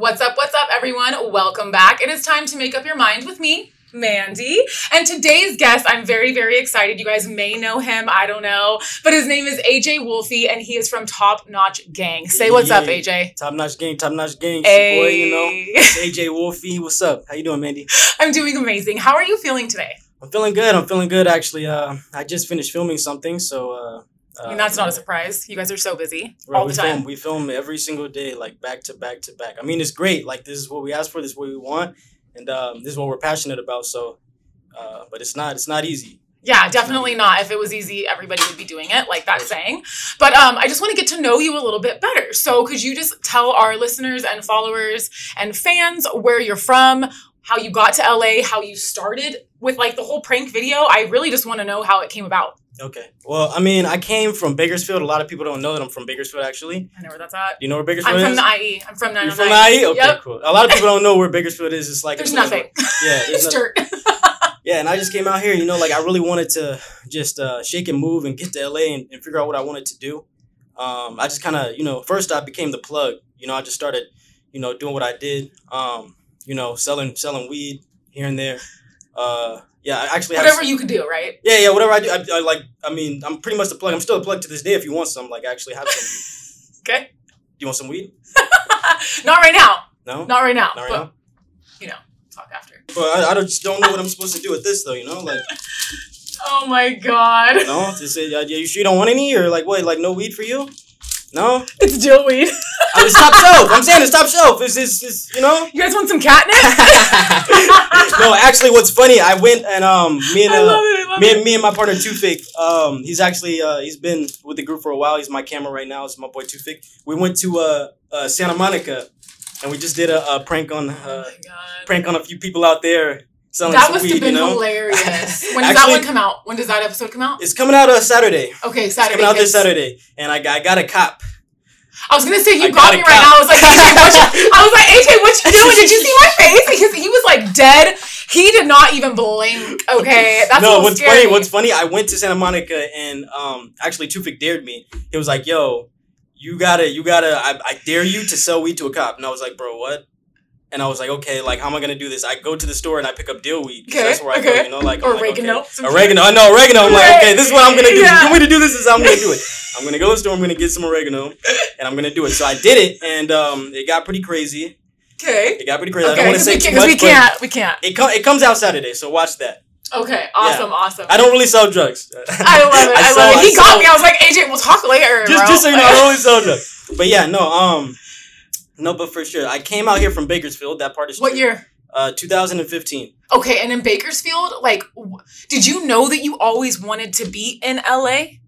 What's up? What's up, everyone? Welcome back. It is time to make up your mind with me, Mandy. And today's guest, I'm very, very excited. You guys may know him, I don't know, but his name is AJ Wolfy, and he is from Top Notch Gang. Say what's up, AJ. Top notch gang, top notch gang. Your boy, you know. Hey. AJ Wolfy. What's up? How you doing, Mandy? I'm doing amazing. How are you feeling today? I'm feeling good. I'm feeling good actually. Uh I just finished filming something, so uh I mean, that's not a surprise. You guys are so busy all the time. Film, we film every single day, like back to back to back. I mean, it's great. Like this is what we asked for. This is what we want, and um, this is what we're passionate about. So, uh, but it's not. It's not easy. Yeah, definitely not. If it was easy, everybody would be doing it, like that saying. But um, I just want to get to know you a little bit better. So could you just tell our listeners and followers and fans where you're from, how you got to LA, how you started with like the whole prank video? I really just want to know how it came about. Okay. Well, I mean, I came from Bakersfield. A lot of people don't know that I'm from Bakersfield. Actually, I know where that's at. you know where Bakersfield is? I'm from the IE. I'm from 909. You're from the IE? Okay, Yep. cool. A lot of people don't know where Bakersfield is. It's like There's nothing. Yeah, there's it's nothing. dirt. Yeah, and I just came out here, you know, like I really wanted to just uh, shake and move and get to LA and, and figure out what I wanted to do. Um, I just kind of, you know, first I became the plug. You know, I just started, you know, doing what I did. Um, you know, selling selling weed here and there. Uh, yeah, I actually have Whatever you could do, right? Yeah, yeah, whatever I do, I, I like. I mean, I'm pretty much the plug. I'm still a plug to this day. If you want some, like, I actually have some. Okay. you want some weed? Not right now. No, Not right now. Not right but, now. you know, talk after. But I, I don't, just don't know what I'm supposed to do with this, though. You know, like, Oh my god. no, to say, uh, you sure you don't want any, or like, what, like, no weed for you? No, It's Jill weed. It's top shelf. I'm saying it's top shelf. It's, it's, it's you know. You guys want some catnip? no, actually, what's funny? I went and um, me and uh, it. Me and me and my partner Tufik. Um, he's actually uh, he's been with the group for a while. He's my camera right now. It's my boy Tufik. We went to uh, uh Santa Monica, and we just did a, a prank on Oh uh, god. prank on a few people out there selling That must weed. have been you know, hilarious. When does that one come out? When does that episode come out? it's coming out uh, Saturday. Okay, It's Saturday. coming out this. Saturday, and I got, I got a cop. I was gonna say you I got me right now. I was like, AJ, what you, I was like, AJ, what you doing? Did you see my face? Because he was like dead. He did not even blink. Okay, that's no, what's scary. funny? What's funny? I went to Santa Monica, and um, actually Tufik dared me. He was like, "Yo, you gotta, you gotta, I, I dare you to sell weed to a cop." And I was like, "Bro, what?" And I was like, "Okay, like, how am I gonna do this?" I go to the store and I pick up deal weed. Okay, that's where I okay. go, you know, like Or I'm like, oregano, okay. Oregano, I know oregano. I'm like, okay, this is what I'm gonna do. Yeah. Want me to do this? Is I'm gonna do it. I'm gonna go to the store. I'm gonna get some oregano, and I'm gonna do it. So I did it, and um, it got pretty crazy. Okay. It got pretty crazy. I don't want to say we, too much, we can't. We can't. it com- it comes out Saturday, so watch that. Okay. Awesome. Awesome. I don't really sell drugs. I love it. I, sell- love it. He sell- got me. I was like, AJ, we'll talk later. just, bro. just so you know, I don't really sell drugs. But yeah, no, um, no, but for sure, I came out here from Bakersfield. That part is What true. year? Uh, 2015. Okay, and in Bakersfield, like, w- did you know that you always wanted to be in LA?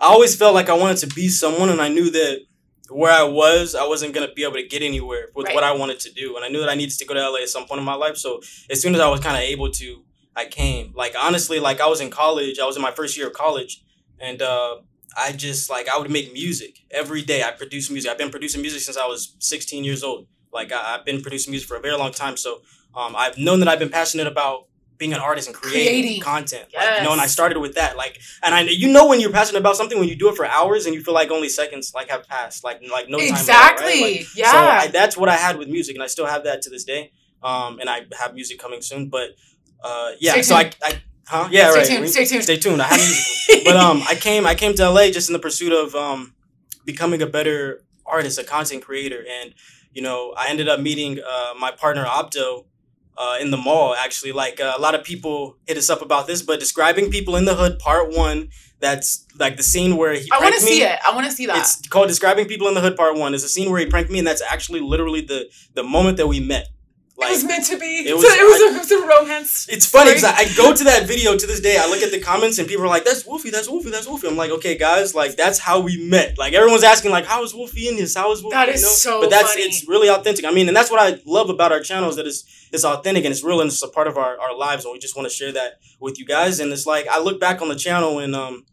I always felt like I wanted to be someone, and I knew that where I was, I wasn't gonna be able to get anywhere with Right. what I wanted to do, and I knew that I needed to go to LA at some point in my life. So as soon as I was kind of able to, I came. Like honestly, like I was in college. I was in my first year of college, and uh, I just like I would make music every day. I produce music. I've been producing music since I was 16 years old. Like I, I've been producing music for a very long time. So um, I've known that I've been passionate about being an artist and creating, Creating. content. Like, you know, and I started with that. Like, and I you know when you're passionate about something when you do it for hours and you feel like only seconds like have passed, like like no time. at all, right? exactly. Like, yeah. So I, that's what I had with music, and I still have that to this day. Um, and I have music coming soon, but uh, yeah. Stay so I. I, huh? Yeah, stay right. tuned. We- Stay tuned. Stay tuned. I have music, but um, I came I came to LA just in the pursuit of um, becoming a better artist, a content creator, and you know I ended up meeting uh, my partner Opto. Uh, in the mall, actually, like uh, a lot of people hit us up about this, but describing people in the hood, part one. That's like the scene where he. I want to see it. I want to see that. It's called Describing People in the Hood Part One. It's a scene where he pranked me, and that's actually literally the the moment that we met. It was meant to be. it was- it was, a, it was a romance. It's funny because I, I go to that video to this day. I look at the comments and people are like, "That's Wolfy. That's Wolfy. That's Wolfy." I'm like, "Okay, guys, like that's how we met." Like everyone's asking, like, "How is Wolfy in this? How is Wolfy?" That you is know? so But that's funny. it's really authentic. I mean, and that's what I love about our channel is that it's it's authentic and it's real and it's a part of our, our lives and we just want to share that with you guys. And it's like I look back on the channel and um,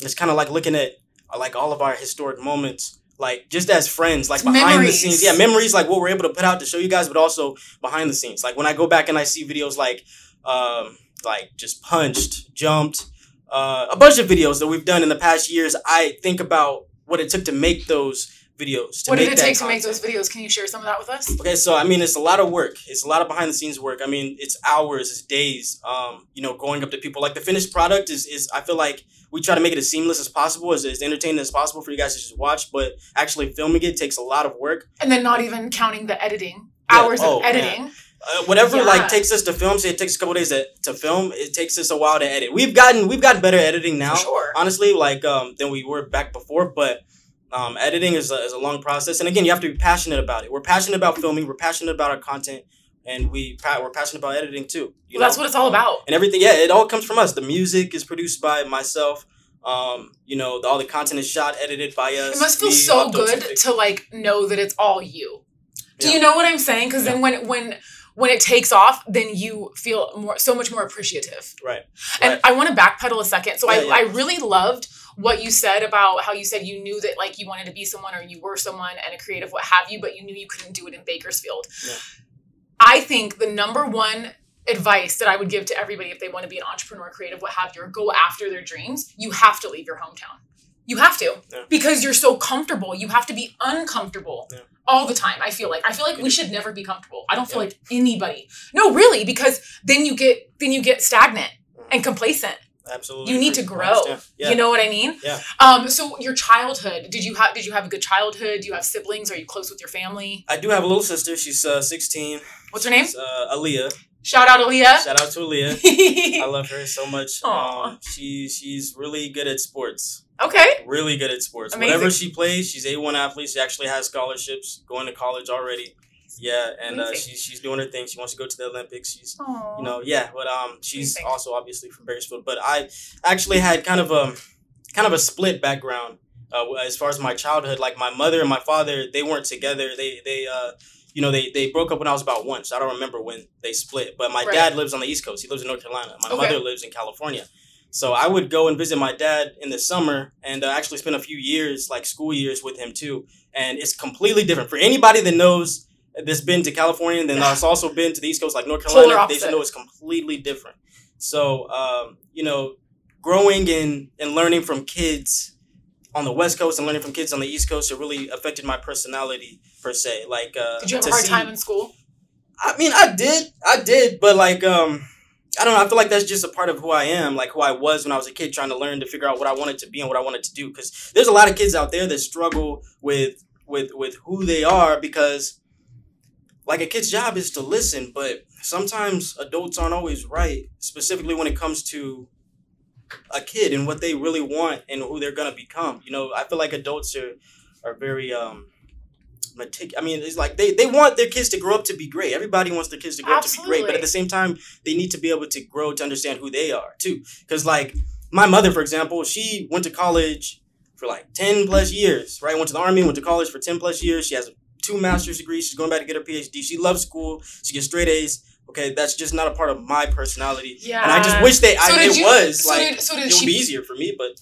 it's kind of like looking at like all of our historic moments like just as friends, like It's behind memories. the scenes. Yeah, memories like what we're able to put out to show you guys, but also behind the scenes. Like when I go back and I see videos like um like just punched, jumped, uh, a bunch of videos that we've done in the past years. I think about what it took to make those videos. To what did it take to make those videos? Can you share some of that with us? Okay, so I mean, it's a lot of work. It's a lot of behind the scenes work. I mean, it's hours, it's days. Um, you know, going up to people. Like the finished product is is I feel like we try to make it as seamless as possible, as, as entertaining as possible for you guys to just watch. But actually filming it takes a lot of work. And then not even counting the editing Yeah, hours oh, of editing. Uh, whatever Yeah. like takes us to film, say it takes a couple days to, to film. It takes us a while to edit. We've gotten we've gotten better editing now. Sure. honestly, like um, than we were back before. But um, editing is a, is a long process, and again, you have to be passionate about it. We're passionate about filming. We're passionate about our content, and we we're passionate about editing too. You Well, that's what it's all about. And everything, yeah, it all comes from us. The music is produced by myself. Um, you know, all the content is shot, edited by us. It must feel so good to- like know that it's all you. Do Yeah. you know what I'm saying? Because then when when when it takes off, then you feel more so much more appreciative. right. And Right. I want to backpedal a second. So Yeah, I, yeah. I really loved what you said about how you said you knew that like you wanted to be someone or you were someone and a creative what have you, but you knew you couldn't do it in Bakersfield. Yeah. I think the number one advice that I would give to everybody if they want to be an entrepreneur, creative, what have you, or go after their dreams, you have to leave your hometown. You have to Yeah. because you're so comfortable. You have to be uncomfortable Yeah. all the time. I feel like I feel like we should never be comfortable. I don't feel Yeah. like anybody. No, really, because then you get then you get stagnant and mm-hmm. complacent. Absolutely. You need to grow. Yeah. You know what I mean? Yeah. Um. So your childhood, did you have did you have a good childhood? Do you have siblings? Are you close with your family? I do have a little sister. She's uh, 16. What's her name? She's, uh, Aaliyah. Shout out Aaliyah. Shout out to Aaliyah. I love her so much. Um, she she's really good at sports. okay. Really good at sports. Amazing. Whatever she plays, she's a one athlete. She actually has scholarships going to college already. Yeah, and uh, she's she's doing her thing. She wants to go to the Olympics. She's Aw. you know yeah, but um she's Amazing. also obviously from Bakersfield. But I actually had kind of a kind of a split background uh, as far as my childhood. Like my mother and my father, they weren't together. They they uh you know they they broke up when I was about one, so I don't remember when they split. But my Right. dad lives on the East Coast. He lives in North Carolina. My Okay. mother lives in California. So I would go and visit my dad in the summer and uh, actually spend a few years, like school years, with him too. And it's completely different for anybody that knows that's been to California and then that's also been to the East Coast, like North Carolina. They should know it's completely different. So um, you know, growing and and learning from kids on the West Coast and learning from kids on the East Coast, it really affected my personality per se. Like, uh, Did you have a hard see- time in school? I mean, I did, I did, but like, um, I don't know. I feel like that's just a part of who I am, like who I was when I was a kid, trying to learn to figure out what I wanted to be and what I wanted to do. Because there's a lot of kids out there that struggle with with with who they are because, like, a kid's job is to listen, but sometimes adults aren't always right, specifically when it comes to a kid and what they really want and who they're gonna become. You know, I feel like adults are are very um metic- I mean, it's like they, they want their kids to grow up to be great. Everybody wants their kids to grow up to be great, but at the same time, they need to be able to grow to understand who they are too. Because like my mother, for example, she went to college for like ten plus years. Right, went to the army, went to college for ten plus years. She has two master's degrees. She's going back to get her PhD. She loves school. She gets straight A's. Okay, that's just not a part of my personality. Yeah. And I just wish they, So I, it you- was so like did- so did it would she- be easier for me, but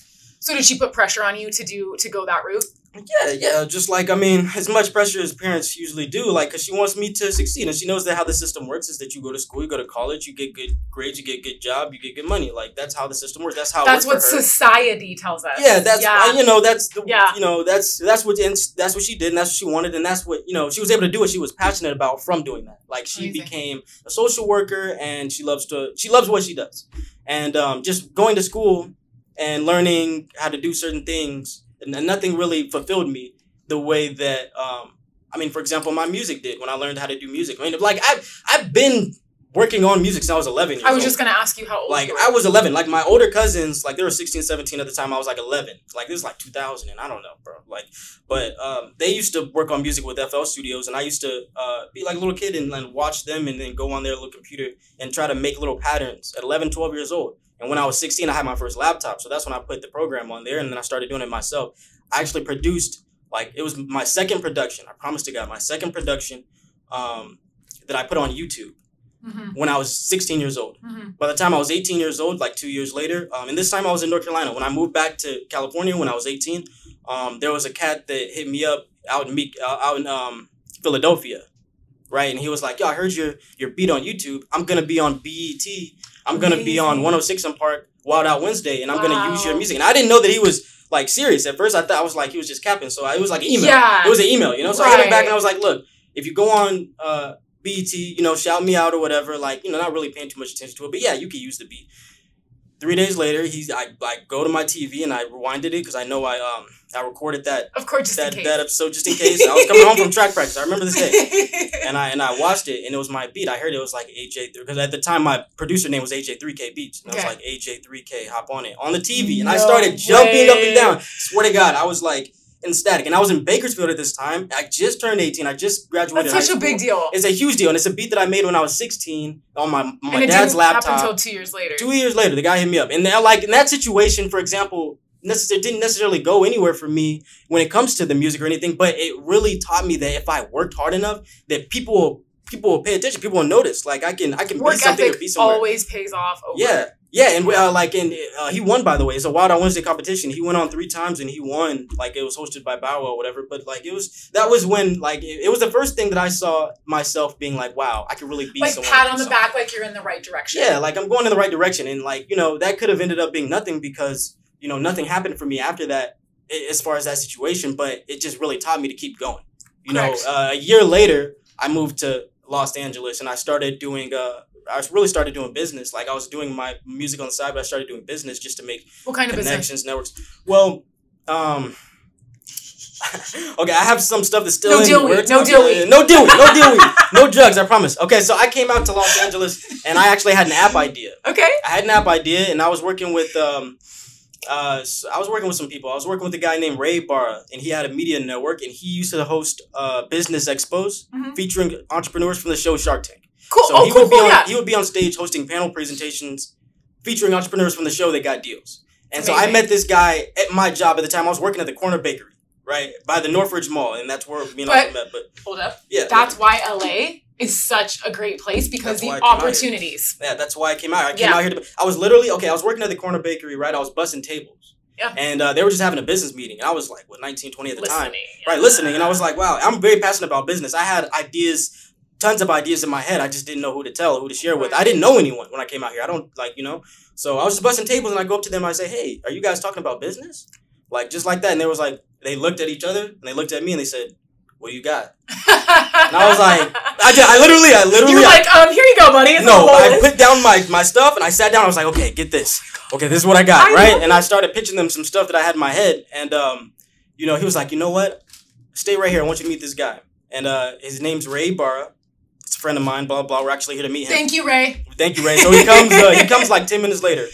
So did she put pressure on you to do to go that route? Yeah, yeah, just like I mean, as much pressure as parents usually do, like, cause she wants me to succeed, and she knows that how the system works is that you go to school, you go to college, you get good grades, you get good job, you get good money. Like that's how the system works. That's how it That's what society tells us. Yeah, that's yeah. you know that's the, Yeah. you know that's that's what and that's what she did, and that's what she wanted, and that's what you know she was able to do what she was passionate about from doing that. Like she Amazing. became a social worker, and she loves to she loves what she does, and um, just going to school and learning how to do certain things, nothing really fulfilled me the way that um, I mean, for example, my music did when I learned how to do music. I mean, like I've I've been working on music since I was eleven. Years I was old just gonna ask you how old like. I was 11 like my older cousins like they were 16 17 at the time I was like 11 like this is like 2000 and I don't know bro like but um they used to work on music with FL Studios and I used to uh be like a little kid and, and watch them and then go on their little computer and try to make little patterns at 11 12 years old and when I was 16 I had my first laptop so that's when I put the program on there and then I started doing it myself I actually produced like it was my second production I promise to God my second production um that I put on YouTube Mhm, when I was 16 years old mhm. by the time I was 18 years old, like two years later, um, and this time I was in North Carolina. When I moved back to California when I was 18, um, there was a cat that hit me up out in me uh, out in um, Philadelphia, right? And he was like, "Yo, I heard your your beat on YouTube. I'm gonna be on BET I'm gonna be on 106 & Park Wild Out Wednesday, and I'm gonna use your music. And I didn't know that he was like serious at first. I thought I was like he was just capping. So I, it was like an email. Yeah. It was an email, you know. So I hit him back and I was like, look, if you go on uh, BET, you know, shout me out or whatever. Like, you know, not really paying too much attention to it, but yeah, you could use the beat. Three days later, he's I like go to my TV and I rewinded it because I know I um I recorded that Of course, that, that episode just in case. I was coming home from track practice. I remember this day and I and I watched it, and it was my beat. I heard it was like AJ because at the time my producer name was AJ Three K Beats, and I was like AJ Three K, hop on it on the TV, and I started jumping up and down. Swear to God, I was like in static. and I was in Bakersfield at this time. I just turned eighteen. I just graduated. That's such a big deal. It's a huge deal, and it's a beat that I made when I was sixteen on my my and dad's laptop. until two years later. Two years later, the guy hit me up, and then, like in that situation, for example, necessarily didn't necessarily go anywhere for me when it comes to the music or anything. But it really taught me that if I worked hard enough, that people will people will pay attention, people will notice. Like I can I can Work be something or be somewhere. always pays off. Over. Yeah. Yeah, and uh, like, and uh, he won by the way. It's a Wild Out Wednesday competition. He went on three times and he won. Like it was hosted by Bow Wow, or whatever. But like it was that was when like it, it was the first thing that I saw myself being like, wow, I could really be like someone. pat on the something. back, like you're in the right direction. Yeah, like I'm going in the right direction, and like you know that could have ended up being nothing because you know nothing happened for me after that as far as that situation. But it just really taught me to keep going. You Correct. know, uh, a year later, I moved to Los Angeles, and I started doing. Uh, I really started doing business. Like I was doing my music on the side, but I started doing business just to make What kind of business? connections, networks. Well, um. okay, I have some stuff that's still No in deal works. no deal weed. No deal weed. No deal weed. No drugs. I promise. Okay, so I came out to Los Angeles and I actually had an app idea. Okay. I had an app idea and I was working with um uh s- I was working with some people. I was working with a guy named Ray Barra and he had a media network and he used to host uh business expos Mhm. featuring entrepreneurs from the show Shark Tank. Cool. So oh, he cool, would be cool. on yeah. he would be on stage hosting panel presentations featuring entrepreneurs from the show that got deals. And so I met this guy at my job at the time. I was working at the corner bakery, right? By the Northridge Mall, and that's where me and Uncle met. But Hold up. yeah. That's why LA is such a great place because That's the I came out here. opportunities. Yeah, that's why I came out. I came Yeah. out here to. I was literally okay. I was working at the corner bakery, right? I was bussing tables. Yeah. And uh, they were just having a business meeting, and I was like, what, 19, 20 at the time, Listening. right? Listening, and I was like, wow, I'm very passionate about business. I had ideas, tons of ideas in my head. I just didn't know who to tell, who to share with. I didn't know anyone when I came out here. I don't like, you know. So I was just busting tables, and I go up to them, and I say, hey, are you guys talking about business? Like just like that, and they was like, they looked at each other, and they looked at me, and they said, what do you got? and I was like, I, did, I literally, I literally, you were I- like, um, here you go, buddy. It's no, I put down my, my stuff and I sat down. I was like, okay, get this. Okay, this is what I got, I right? love And I started pitching them some stuff that I had in my head. And, um, you know, he was like, you know what? Stay right here. I want you to meet this guy. And uh, his name's Ray Barra. It's a friend of mine, blah, blah. We're actually here to meet him. Thank you, Ray. Thank you, Ray. So he comes, uh, he comes like 10 minutes later.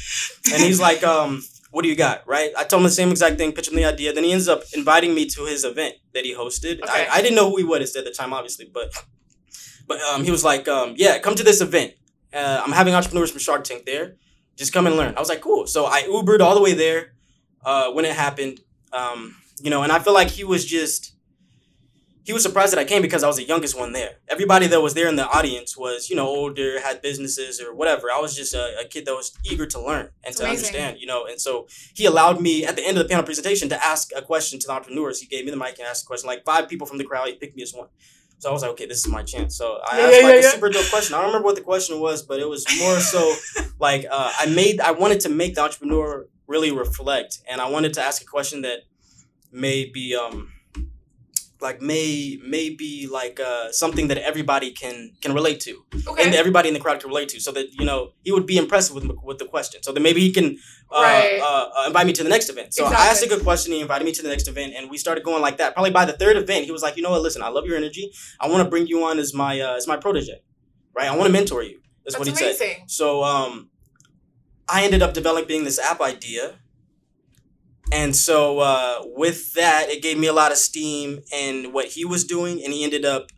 And he's like, um, what do you got, right? I told him the same exact thing, pitched him the idea. Then he ends up inviting me to his event that he hosted. Okay. I, I didn't know who he was at the time, obviously, but but um, he was like, um, yeah, come to this event. Uh, I'm having entrepreneurs from Shark Tank there. Just come and learn. I was like, cool. So I Ubered all the way there uh, when it happened. Um, you know, and I feel like he was just he was surprised that I came because I was the youngest one there. Everybody that was there in the audience was, you know, older, had businesses or whatever. I was just a, a kid that was eager to learn and to Amazing. understand, you know. And so he allowed me at the end of the panel presentation to ask a question to the entrepreneurs. He gave me the mic and asked a question. Like five people from the crowd, he picked me as one. So I was like, okay, this is my chance. So I Yeah, asked yeah, like yeah, a super dope question. I don't remember what the question was, but it was more so like uh, I made I wanted to make the entrepreneur really reflect, and I wanted to ask a question that may be um like may may be like uh something that everybody can can relate to Okay. and everybody in the crowd can relate to so that you know he would be impressed with with the question so that maybe he can uh, Right. uh, uh, invite me to the next event so i asked a good question he invited me to the next event and we started going like that probably by the third event he was like you know what listen i love your energy i want to bring you on as my uh, as my protege right i want to mentor you that's, That's what he said amazing. so um, I ended up developing this app idea. And so uh, with that, it gave me a lot of steam in what he was doing, and he ended up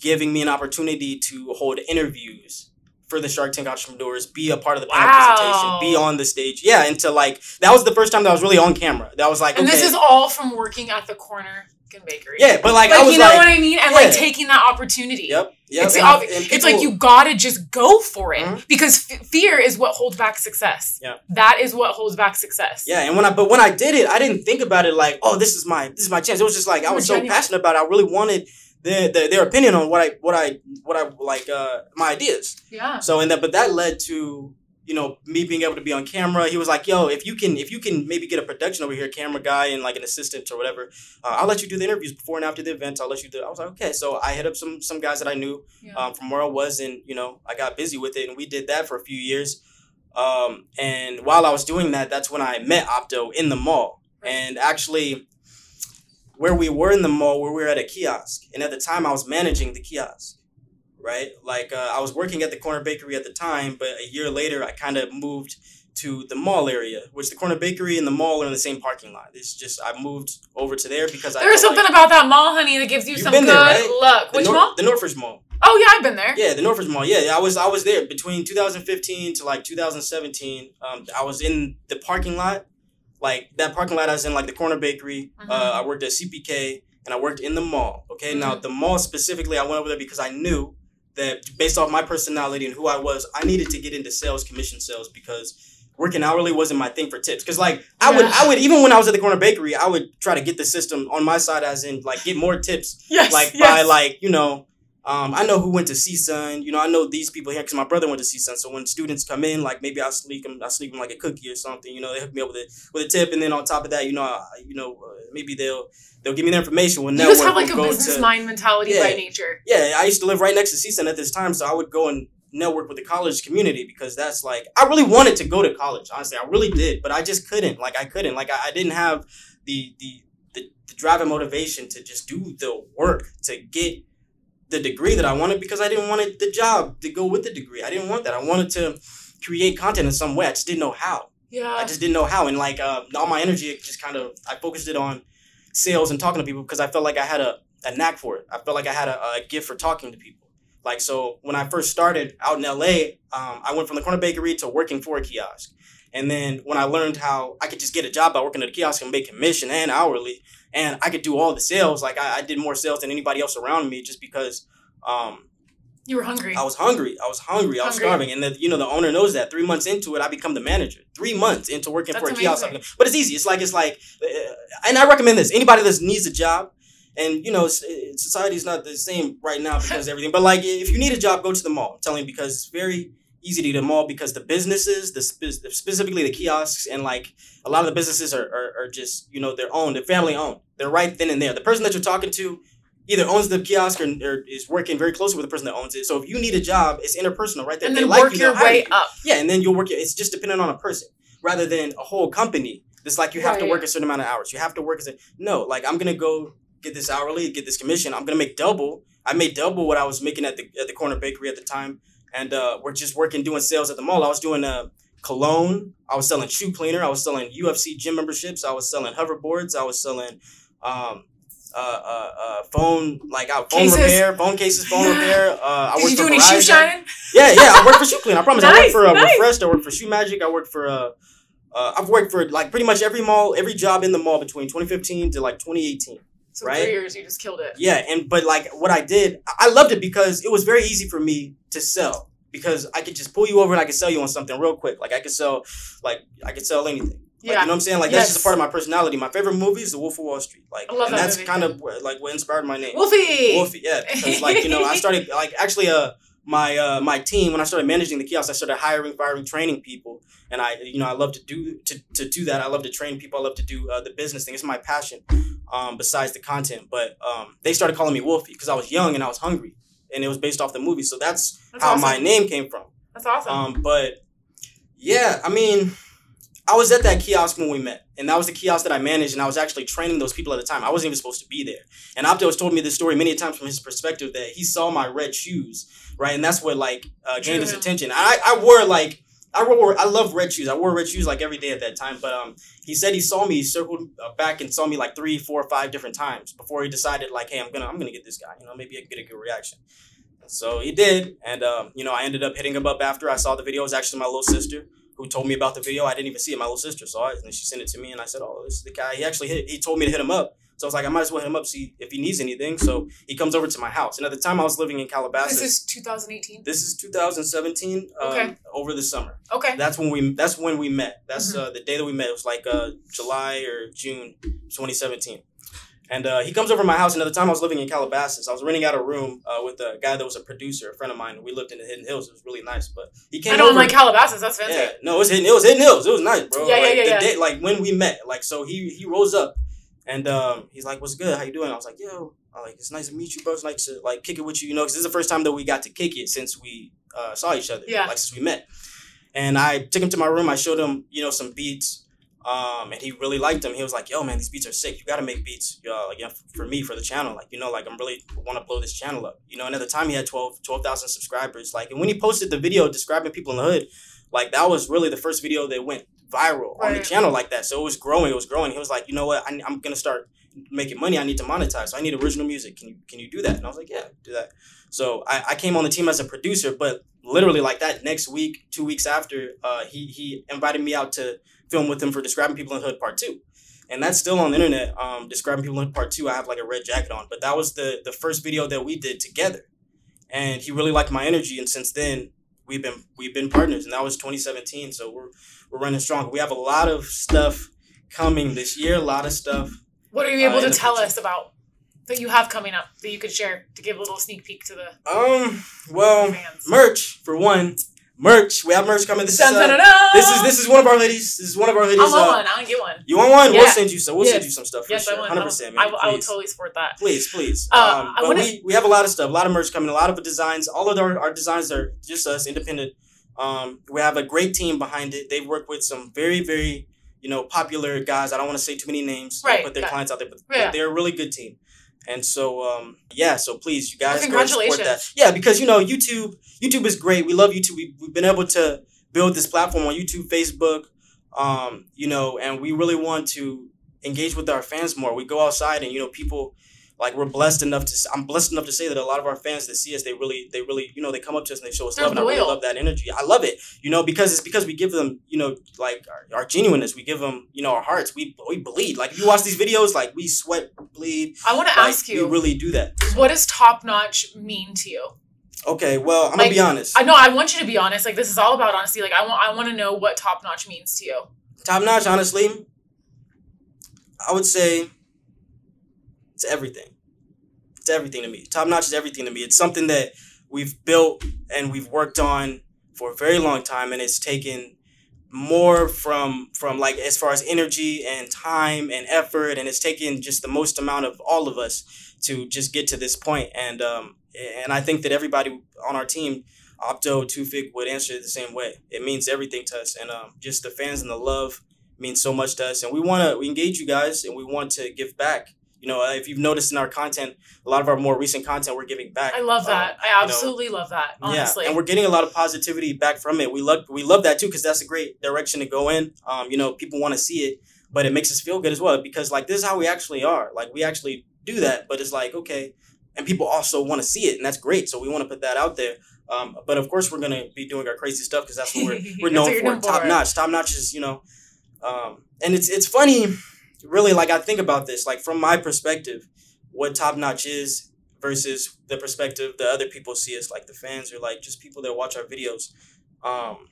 giving me an opportunity to hold interviews for the Shark Tank entrepreneurs, be a part of the panel Wow. presentation, be on the stage. Yeah, and to like that was the first time that I was really on camera. That was like And okay. this is all from working at the corner bakery. yeah, but like, Like, I was you know like, what I mean? And yeah. like taking that opportunity. yep, yep. It's, and and it's like you gotta just go for it Mhm. because f- fear is what holds back success. Yeah. that is what holds back success. Yeah, and when I but when I did it, I didn't think about it like, oh, this is my this is my chance. It was just like I was so passionate about it. I really wanted their, their their opinion on what I what I what I like uh my ideas. yeah. So and that but that led to you know, me being able to be on camera, he was like, "Yo, if you can, if you can maybe get a production over here, camera guy and like an assistant or whatever, uh, I'll let you do the interviews before and after the event. I'll let you do." it. I was like, "Okay." So I hit up some some guys that I knew Yeah. um, from where I was, and you know, I got busy with it, and we did that for a few years. Um, and while I was doing that, that's when I met Opto in the mall, Right. and actually, where we were in the mall, where we were at a kiosk, and at the time I was managing the kiosk, right? Like uh, I was working at the corner bakery at the time, but a year later I kind of moved to the mall area, which the corner bakery and the mall are in the same parking lot. It's just I moved over to there because I There's something like about that mall, honey, that gives you some been good there, right? luck. the Which Nor- mall? The Northridge Mall. Oh yeah, I've been there. Yeah, the Northridge Mall. Yeah, I was I was there between 2015 to like 2017. Um, I was in the parking lot, like that parking lot. I was in like the corner bakery. Mhm. Uh, I worked at CPK and I worked in the mall. Okay, now Mhm. the mall specifically, I went over there because I knew that based off my personality and who I was, I needed to get into sales, commission sales because working hourly wasn't my thing for tips. Because like I would I would even when I was at the corner bakery, I would try to get the system on my side, as in like get more tips Yes. like yes. by like you know um, I know who went to CSUN. You know, I know these people here because my brother went to CSUN. So when students come in, like maybe I sneak them, I sneak them like a cookie or something. You know, they hook me up with a with a tip, and then on top of that, you know, I, you know, uh, maybe they'll they'll give me their information. When you just have like a business to- mind mentality Yeah. by nature. Yeah, I used to live right next to CSUN at this time, so I would go and network with the college community because that's like I really wanted to go to college. Honestly, I really did, but I just couldn't. Like I couldn't. Like I, I didn't have the the the, the drive and motivation to just do the work to get the degree that I wanted because I didn't want it, the job to go with the degree. I didn't want that. I wanted to create content in some way. I just didn't know how. Yeah. I just didn't know how. And like uh, all my energy, it just kind of I focused it on sales and talking to people because I felt like I had a, a knack for it. I felt like I had a, a gift for talking to people. Like so, when I first started out in LA, um, I went from the corner bakery to working for a kiosk. And then when I learned how I could just get a job by working at a kiosk and make commission and hourly, and I could do all the sales, like I, I did more sales than anybody else around me, just because um, you were hungry. I was hungry. I was hungry. I was starving. And the you know the owner knows that. Three months into it, I become the manager. Three months into working for a That's kiosk, amazing. but it's easy. It's like it's like, uh, and I recommend this. Anybody that needs a job, and you know, uh, society's not the same right now because everything. But like, if you need a job, go to the mall. I'm telling you because it's very easy to the mall because the businesses, the spe- specifically the kiosks, and like a lot of the businesses are, are, are just you know they're owned, they're family owned. They're right then and there. The person that you're talking to either owns the kiosk or, or is working very closely with the person that owns it. So if you need a job, it's interpersonal right there. and then like work you, your way you. up. Yeah, and then you'll work. It's just dependent on a person rather than a whole company. It's like you have to work a certain amount of hours. You have to work as a no. Like I'm gonna go get this hourly, get this commission. I'm gonna make double. I made double what I was making at the at the corner bakery at the time, and uh, we're just working doing sales at the mall. I was doing uh, cologne. I was selling shoe cleaner. I was selling UFC gym memberships. I was selling hoverboards. I was selling. Um, uh, uh, uh, phone like uh, phone Cases. repair, phone cases, phone repair. Uh, I Did you for do any shoe shining? Yeah, yeah. I work for Shoe Clean. I promise. I work Nice, for uh, nice. Refreshed. I work for Shoe Magic. I work for uh, uh, I've worked for like pretty much every mall, every job in the mall between 2015 to like 2018. So Right? three years, you just killed it. Yeah, and but like what I did, I loved it because it was very easy for me to sell because I could just pull you over and I could sell you on something real quick. Like I could sell, like I could sell anything. Like, Yeah. you know what I'm saying? Like that's just a part of my personality. My favorite movie is The Wolf of Wall Street. Like, I love and that that's movie. kind of what, like what inspired my name. Wolfy. Wolfy, yeah, because like you know, I started like actually uh my uh my team when I started managing the kiosk, I started hiring, firing, training people, and I you know I love to do to, to do that. I love to train people. I love to do uh, the business thing. It's my passion. Um, besides the content, but um, they started calling me Wolfy because I was young and I was hungry, and it was based off the movie. So that's, That's how awesome. my name came from. That's awesome. Um, but yeah, I mean, I was at that kiosk when we met, and that was the kiosk that I managed, and I was actually training those people at the time. I wasn't even supposed to be there. And Opto has told me this story many times from his perspective that he saw my red shoes, right, and that's what like uh, gained his attention. I I wore like. I wore I love red shoes. I wore red shoes like every day at that time. But um, he said he saw me, he circled uh, back and saw me like three, four, five different times before he decided like, hey, I'm gonna I'm gonna get this guy. You know, maybe I can get a good reaction. So he did, and um, you know, I ended up hitting him up after I saw the video. It was actually my little sister who told me about the video. I didn't even see it. My little sister saw it, and then she sent it to me, and I said, "Oh, this is the guy." He actually hit. He told me to hit him up, so I was like, "I might as well hit him up, see if he needs anything." So he comes over to my house, and at the time I was living in Calabasas. this is 2018. This is 2017. Um, Okay. Over the summer. Okay. That's when we. That's when we met. That's Mhm. uh, the day that we met. It was like uh, July or June 2017. And uh, he comes over to my house. Another time I was living in Calabasas. I was renting out a room uh, with a guy that was a producer, a friend of mine. We lived in the Hidden Hills. It was really nice. But he came I know, over. Like Calabasas. That's fancy. yeah, no, it was hidden. It was hidden hills. It was nice, bro. Yeah, yeah, like, yeah, the yeah. Day, like when we met, like so he he rose up, and um, he's like, "What's good? How you doing?" I was like, "Yo, I like it's nice to meet you, bro. It's nice to like kick it with you, you know, because this is the first time that we got to kick it since we uh, saw each other, Yeah. like since we met." And I took him to my room. I showed him, you know, some beats. Um, and he really liked them. He was like, "Yo, man, these beats are sick. You got to make beats, uh, like, yeah, for me for the channel. Like, you know, like I'm really want to blow this channel up. You know, and at the time he had 12 12,000 subscribers. Like, and when he posted the video describing people in the hood, like that was really the first video that went viral on the channel like that. So it was growing. It was growing. He was like, you know what? I, I'm gonna start making money. I need to monetize. So I need original music. Can you can you do that? And I was like, yeah, do that. So I, I came on the team as a producer, but literally like that next week, two weeks after, uh, he he invited me out to film with him for describing people in hood part two. And that's still on the internet. Um, describing people in part two. I have like a red jacket on, but that was the the first video that we did together, and he really liked my energy. And since then, we've been we've been partners, and that was 2017. So we're we're running strong. We have a lot of stuff coming this year. A lot of stuff. What are you Uh, able in to tell future. us about that you have coming up that you could share to give a little sneak peek to the Um. Well, fans? merch for one. Merch. We have merch coming. This is uh, this is this is one of our ladies. This is one of our ladies. I want uh, one. I want to get one. You want one? We'll send you some. We'll send you some stuff for Yes, I sure. want. Hundred percent, man. I, will, I will totally support that. please, please. Uh, um, but we, we have a lot of stuff, a lot of merch coming, a lot of designs. All of our, our designs are just us, independent. Um, we have a great team behind it. They work with some very, very, you know, popular guys. I don't want to say too many names, Right, put their clients out there, but, Yeah. but they're a really good team. And so, um, yeah, so please, you guys, go support that. congratulations. Yeah, because you know, YouTube, YouTube is great. We love YouTube. We, we've been able to build this platform on YouTube, Facebook, um, you know, and we really want to engage with our fans more. We go outside and you know people like we're blessed enough to I'm blessed enough to say that a lot of our fans that see us they really they really you know they come up to us and they show us They're love and I really love that energy. I love it. You know because it's because we give them you know like our, our genuineness. We give them you know our hearts. We we bleed. Like if you watch these videos like we sweat, bleed. I want to Like, ask you, we really do that. what does top notch mean to you? Okay, well I'm Like, gonna be honest. I know I want you to be honest. Like this is all about honesty. Like I want I want to know what top notch means to you. Top notch, honestly, I would say it's everything. It's everything to me. Top notch is everything to me. It's something that we've built and we've worked on for a very long time, and it's taken more from from like as far as energy and time and effort, and it's taken just the most amount of all of us to just get to this point. And um and I think that everybody on our team Opto, Tufik would answer it the same way. It means everything to us, and um, just the fans and the love means so much to us. And we want to engage you guys, and we want to give back. You know, uh, if you've noticed in our content, a lot of our more recent content, we're giving back. I love Um, that. I you know, absolutely love that. Honestly. yeah, and we're getting a lot of positivity back from it. We love we love that too because that's a great direction to go in. Um, you know, people want to see it, but it makes us feel good as well because like this is how we actually are. Like we actually do that, but it's like okay, and people also want to see it, and that's great. So we want to put that out there. Um, but of course, we're gonna be doing our crazy stuff because that's what we're we're known for. Top notch, top notch is you know, um, and it's it's funny, really. Like I think about this, like from my perspective, what top notch is versus the perspective that other people see us, like the fans or like just people that watch our videos. Um,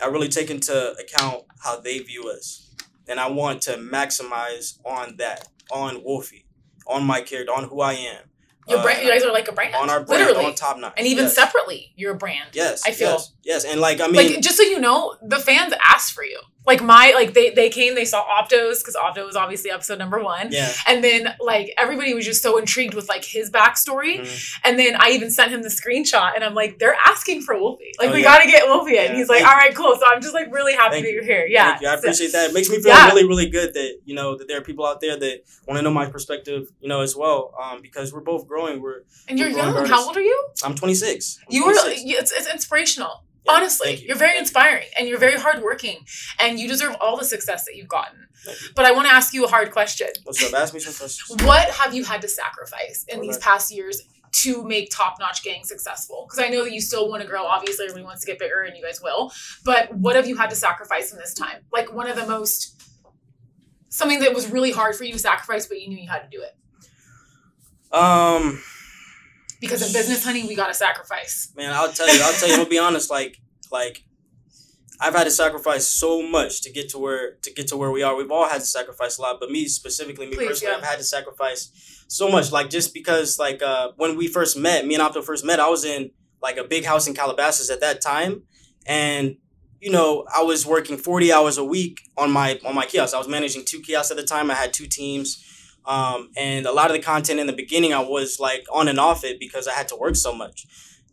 I really take into account how they view us, and I want to maximize on that, on Wolfy, on my character, on who I am. Your uh, you guys are like a brand. on our brand, literally. on top notch, and even yes. separately, you're a brand. Yes, I feel. yes, yes, and like I mean, like just so you know, the fans asked for you. Like my like they they came, they saw Optos because Opto was obviously episode number one. yeah, And then like everybody was just so intrigued with like his backstory. Mhm. And then I even sent him the screenshot and I'm like, they're asking for Wolfy. Like Oh, we yeah. gotta get Wolfy. Yeah. He's like, all right, cool. So I'm just like really happy Thank that you. you're here. Yeah. Thank you. I appreciate that. It makes me feel Yeah. really, really good that you know that there are people out there that want to know my perspective, you know, as well. Um, because we're both growing. We're and you're young. artists. How old are you? I'm 26. I'm You were it's, it's inspirational. Yeah, Honestly, you. you're very inspiring and you're very hardworking and you deserve all the success that you've gotten. You. But I want to ask you a hard question. What's up? Ask me some questions. What have you had to sacrifice in these past years to make Top Notch Gang successful? Because I know that you still want to grow. Obviously, everybody wants to get bigger, and you guys will. But what have you had to sacrifice in this time? Like one of the most something that was really hard for you to sacrifice, but you knew you had to do it. Um, Because in business, honey, we got to sacrifice. man, I'll tell you. I'll tell you. I'll be honest. Like, like, I've had to sacrifice so much to get to where to get to where we are. We've all had to sacrifice a lot, but me specifically, me Please, personally, yeah. I've had to sacrifice so much. Like just because, like uh, when we first met, me and Opto first met, I was in like a big house in Calabasas at that time, and you know I was working forty hours a week on my on my kiosk. I was managing two kiosks at the time. I had two teams. Um, and a lot of the content in the beginning, I was like on and off it because I had to work so much,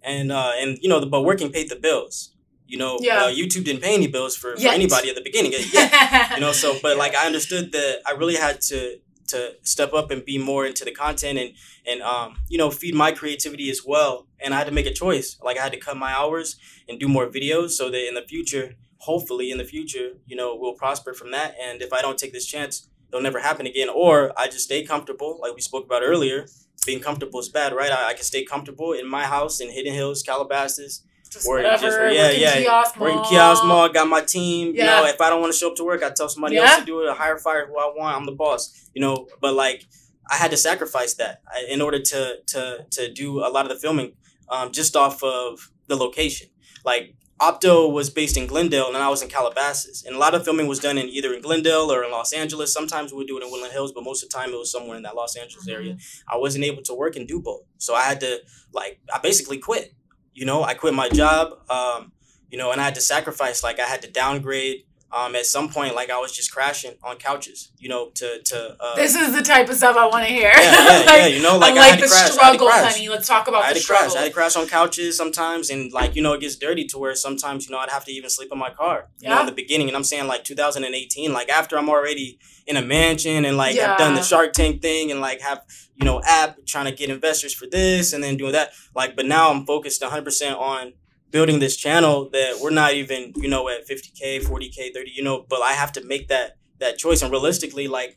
and uh, and you know, the, but working paid the bills. You know, Yeah. uh, YouTube didn't pay any bills for, for anybody at the beginning. Yeah, you know, so but like I understood that I really had to to step up and be more into the content and and um you know feed my creativity as well. And I had to make a choice. Like I had to cut my hours and do more videos so that in the future, hopefully in the future, you know, we'll prosper from that. And if I don't take this chance, it'll never happen again. Or I just stay comfortable, like we spoke about earlier. Being comfortable is bad, right? I, I can stay comfortable in my house in Hidden Hills, Calabasas, just Or whatever. just- yeah, working yeah. Kiosk working mall. kiosk mall, got my team. You Yeah. know, if I don't want to show up to work, I tell somebody Yeah. else to do it. I hire fire who I want. I'm the boss. You know, but like I had to sacrifice that in order to to to do a lot of the filming, um, just off of the location. Like Opto was based in Glendale, and I was in Calabasas, and a lot of filming was done in either in Glendale or in Los Angeles. Sometimes we would do it in Woodland Hills, but most of the time it was somewhere in that Los Angeles Mm-hmm. area. I wasn't able to work and do both, so I had to like I basically quit. You know, I quit my job. Um, you know, and I had to sacrifice. Like I had to downgrade. Um, at some point, like I was just crashing on couches. You know, to to. Uh, This is the type of stuff I want to hear. yeah, yeah, Like, yeah. You know, like I unlike the crash. I had to struggle, honey. Let's talk about I had the to crash. I had to crash on couches sometimes, and like you know, it gets dirty to where sometimes you know I'd have to even sleep in my car. You know, Yeah. in the beginning, and I'm saying like 2018, like after I'm already in a mansion and like I've done the Shark Tank thing and like have you know app trying to get investors for this and then doing that. Like, but now I'm focused 100 percent on building this channel that we're not even you know at 50k, 40k, 30. You know, but I have to make that that choice, and realistically, like.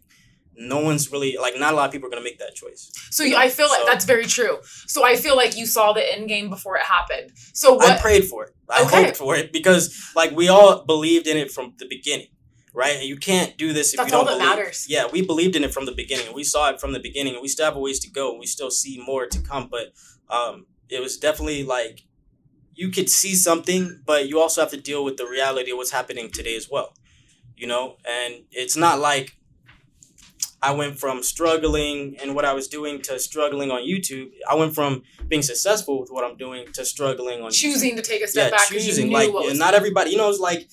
No one's really like not a lot of people are gonna make that choice. So you, I feel like that's very true. So I feel like you saw the end game before it happened. So what? I prayed for it. I Okay. hoped for it because like we all believed in it from the beginning, right? And you can't do this if That's you don't all that believe. matters. Yeah, we believed in it from the beginning. We saw it from the beginning, and we still have a ways to go, and we still see more to come. But um, it was definitely like you could see something, but you also have to deal with the reality of what's happening today as well. You know, and it's not like I went from struggling and what I was doing to struggling on YouTube. I went from being successful with what I'm doing to struggling on YouTube choosing to take a step yeah, back choosing like not everybody. You know, it's like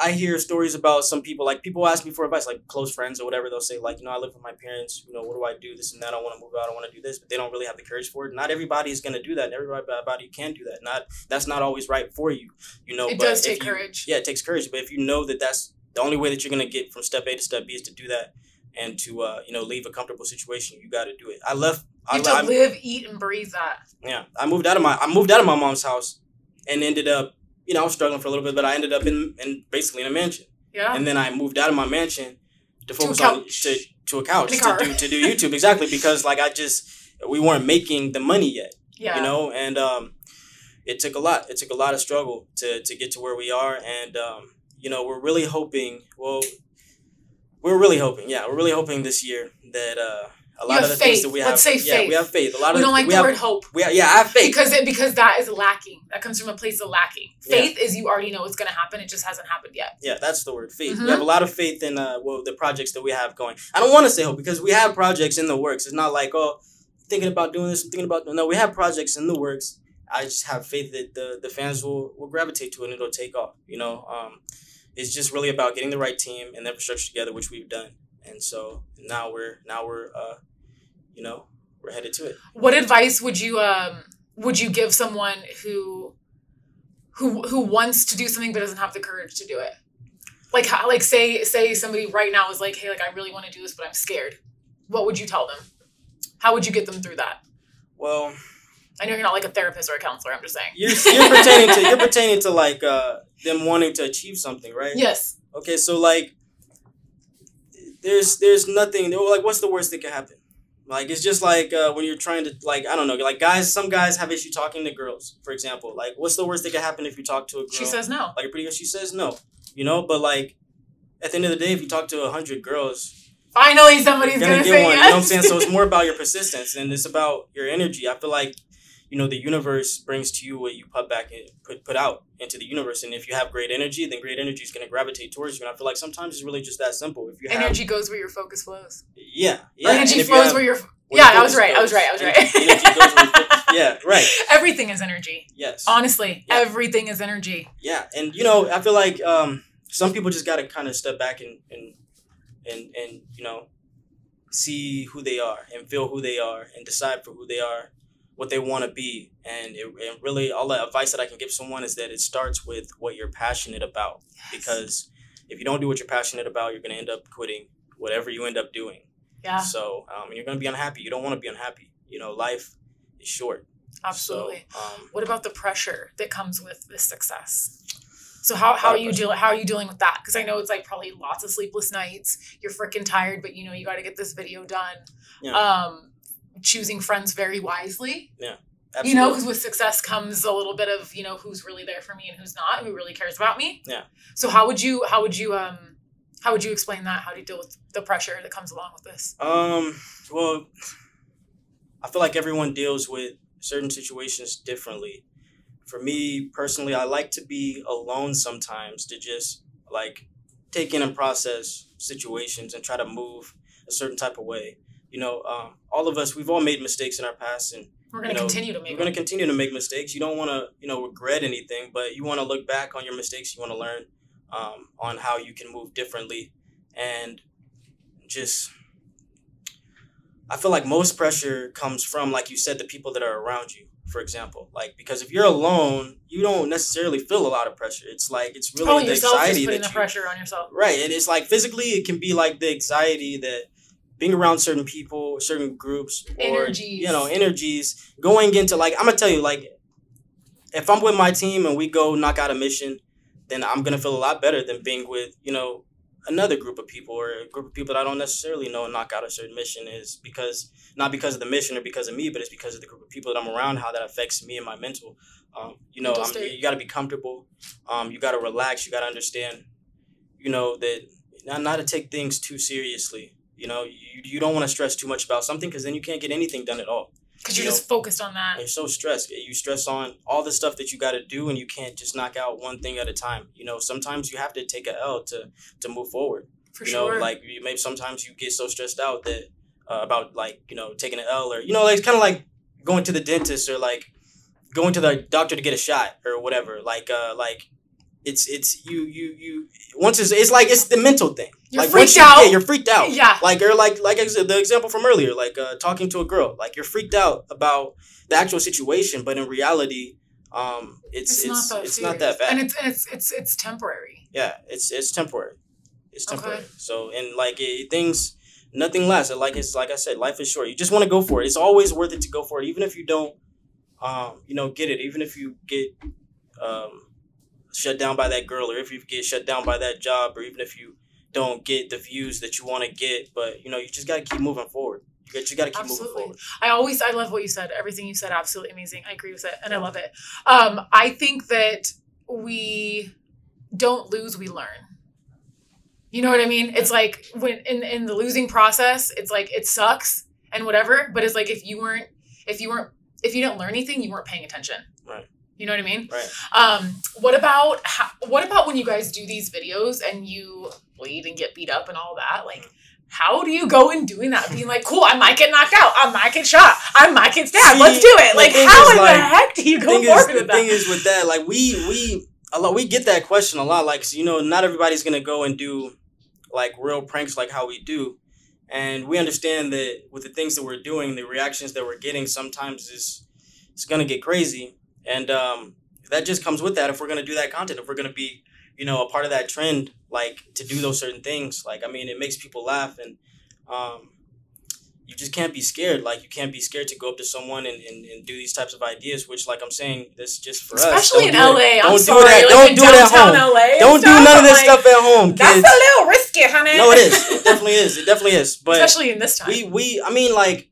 I hear stories about some people. Like people ask me for advice, like close friends or whatever. They'll say like, you know, I live with my parents. You know, what do I do? This and that. I want to move out. I want to do this, but they don't really have the courage for it. Not everybody is gonna do that. And everybody can do that. Not that's not always right for you. You know, It but does take you- courage. Yeah, it takes courage. But if you know that that's the only way that you're gonna get from step A to step B is to do that. And to uh, you know leave a comfortable situation, you got to do it. I left. I, You I, to live, eat, and breathe that. yeah, I moved out of my I moved out of my mom's house, and ended up you know I was struggling for a little bit, but I ended up in, in basically in a mansion, Yeah. and then I moved out of my mansion to focus on to, to a couch to do to do YouTube exactly because like I just we weren't making the money yet, yeah. you know, and um, it took a lot. It took a lot of struggle to to get to where we are, and um, you know we're really hoping. Well, we're really hoping. Yeah, we're really hoping this year that uh, a lot have of the things faith. that we Let's have. say yeah, faith. we have faith. A lot we of don't like we the have, word hope we have, yeah, I have faith. because it because that is lacking. That comes from a place of lacking. Yeah. Faith is you already know it's going to happen. It just hasn't happened yet. Yeah, that's the word. Faith. Mhm. We have a lot of faith in uh well the projects that we have going. I don't want to say hope because we have projects in the works. It's not like oh thinking about doing this, thinking about no. We have projects in the works. I just have faith that the the fans will will gravitate to it and it'll take off. You know, um, it's just really about getting the right team and the infrastructure together, which we've done. And so now we're now we're uh, you know, we're headed to it. What advice would you um would you give someone who who who wants to do something but doesn't have the courage to do it? Like how, like say say somebody right now is like, "Hey, like I really want to do this but I'm scared." What would you tell them? How would you get them through that? Well, I know you're not like a therapist or a counselor. I'm just saying. you're, you're pertaining to you're pertaining to like uh them wanting to achieve something, right? Yes. Okay, so like, there's there's nothing. Like, what's the worst that can happen? Like, it's just like uh, when you're trying to like I don't know, like guys. Some guys have issue talking to girls, for example. Like, what's the worst that could happen if you talk to a girl? She says no. like a pretty girl. She says no, you know. But like, at the end of the day, if you talk to a hundred girls, Finally, somebody's gonna, gonna, get say one. yes. You know what I'm saying? So it's more about your persistence and it's about your energy. I feel like you know the universe brings to you what you put back and put put out into the universe and if you have great energy then great energy is going to gravitate towards you and i feel like sometimes it's really just that simple if you have Energy goes where your focus flows. yeah yeah energy you flows have- where your yeah. I was right. I was right. I was right. energy goes where yeah right Everything is energy. yes Honestly, Yeah. everything is energy. yeah and you know i feel like um some people just got to kind of step back and and and and you know see who they are and feel who they are and decide for who they are what they want to be and it, and really all the advice that i can give someone is that it starts with what you're passionate about because if you don't do what you're passionate about you're going to end up quitting whatever you end up doing Yeah, so um, you're going to be unhappy you don't want to be unhappy you know life is short absolutely. so, um, What about the pressure that comes with this success? So how, how are you dealing how are you dealing with that? Because I know it's like probably lots of sleepless nights. You're freaking tired, but you know you got to get this video done. Yeah. Um, choosing friends very wisely. Yeah. You know, because with success comes a little bit of you know who's really there for me and who's not, who really cares about me. Yeah. So how would you how would you um how would you explain that? How do you deal with the pressure that comes along with this? Um, well, I feel like everyone deals with certain situations differently. For me personally, I like to be alone sometimes to just like take in and process situations and try to move a certain type of way. You know, um, all of us, we've all made mistakes in our past and We're gonna you know, continue to make you're going to continue to make mistakes. You don't want to, you know, regret anything, but you want to look back on your mistakes. You want to learn um, on how you can move differently, and just. I feel like most pressure comes from, like you said, the people that are around you. For example, like because if you're alone, you don't necessarily feel a lot of pressure. It's like it's really oh, the anxiety putting that the you pressure on yourself. Right. And it's like physically, it can be like the anxiety that being around certain people, certain groups, or, Energies. you know, energies going into like, I'm to tell you, like, if I'm with my team and we go knock out a mission, then I'm going to feel a lot better than being with, you know, another group of people or a group of people that I don't necessarily know and knock out a certain mission is because, not because of the mission or because of me, but it's because of the group of people that I'm around, how that affects me and my mental. Um, you know, you got to be comfortable. Um, you got to relax. You got to understand, you know, that not, not to take things too seriously. You know, you, you don't want to stress too much about something because then you can't get anything done at all. Because you're you just focused on that. And you're so stressed. You stress on all the stuff that you got to do, and you can't just knock out one thing at a time. You know, sometimes you have to take a L to to move forward. For you sure. know, like you, maybe sometimes you get so stressed out that uh, about like you know taking an L or you know, like it's kind of like going to the dentist or like going to the doctor to get a shot or whatever. Like uh, like it's it's you you you once it's it's like it's the mental thing. You're like freaked you- out. Yeah, you're freaked out. Yeah. Like or like like I said, the example from earlier, like uh, talking to a girl. Like you're freaked out about the actual situation, but in reality, um, it's it's, it's not that it's not that bad. And it's and it's it's it's temporary. yeah, it's it's temporary. It's Okay. temporary. So and like it, things, nothing lasts. Like it's like I said, life is short. You just want to go for it. It's always worth it to go for it, even if you don't, um, you know, get it. Even if you get, um, shut down by that girl, or if you get shut down by that job, or even if you don't get the views that you want to get. But you know, you just got to keep moving forward. You got, you got to keep moving Absolutely. forward. I always I love what you said. Everything you said absolutely amazing. I agree with it and I love it. Um I think that we don't lose, we learn. You know what I mean? It's like when in in the losing process, it's like it sucks and whatever, but it's like if you weren't if you weren't if you didn't learn anything, you weren't paying attention. Right. You know what I mean? Right. Um, what about how, what about when you guys do these videos and you bleed and get beat up and all that? Like, how do you go in doing that? Being like, cool, I might get knocked out, I might get shot, I might get stabbed. Let's do it. Like, how in the heck do you go thing is, forward the with thing that? is with that, like we we a lot we get that question a lot. Like so, you know, not everybody's gonna go and do like real pranks like how we do, and we understand that with the things that we're doing, the reactions that we're getting sometimes is it's gonna get crazy, and um, that just comes with that. If we're gonna do that content, if we're gonna be you know a part of that trend, like to do those certain things, like I mean, it makes people laugh and. Um, you just can't be scared. Like you can't be scared to go up to someone and, and, and do these types of ideas, which like I'm saying, that's just for us. Especially in do LA. it. I'm Don't sorry. do that. Don't do it at home. LA Don't do none of this like, stuff at home, That's a little risky, honey. No, it is. It definitely is. It definitely is. But Especially in this time. we we I mean like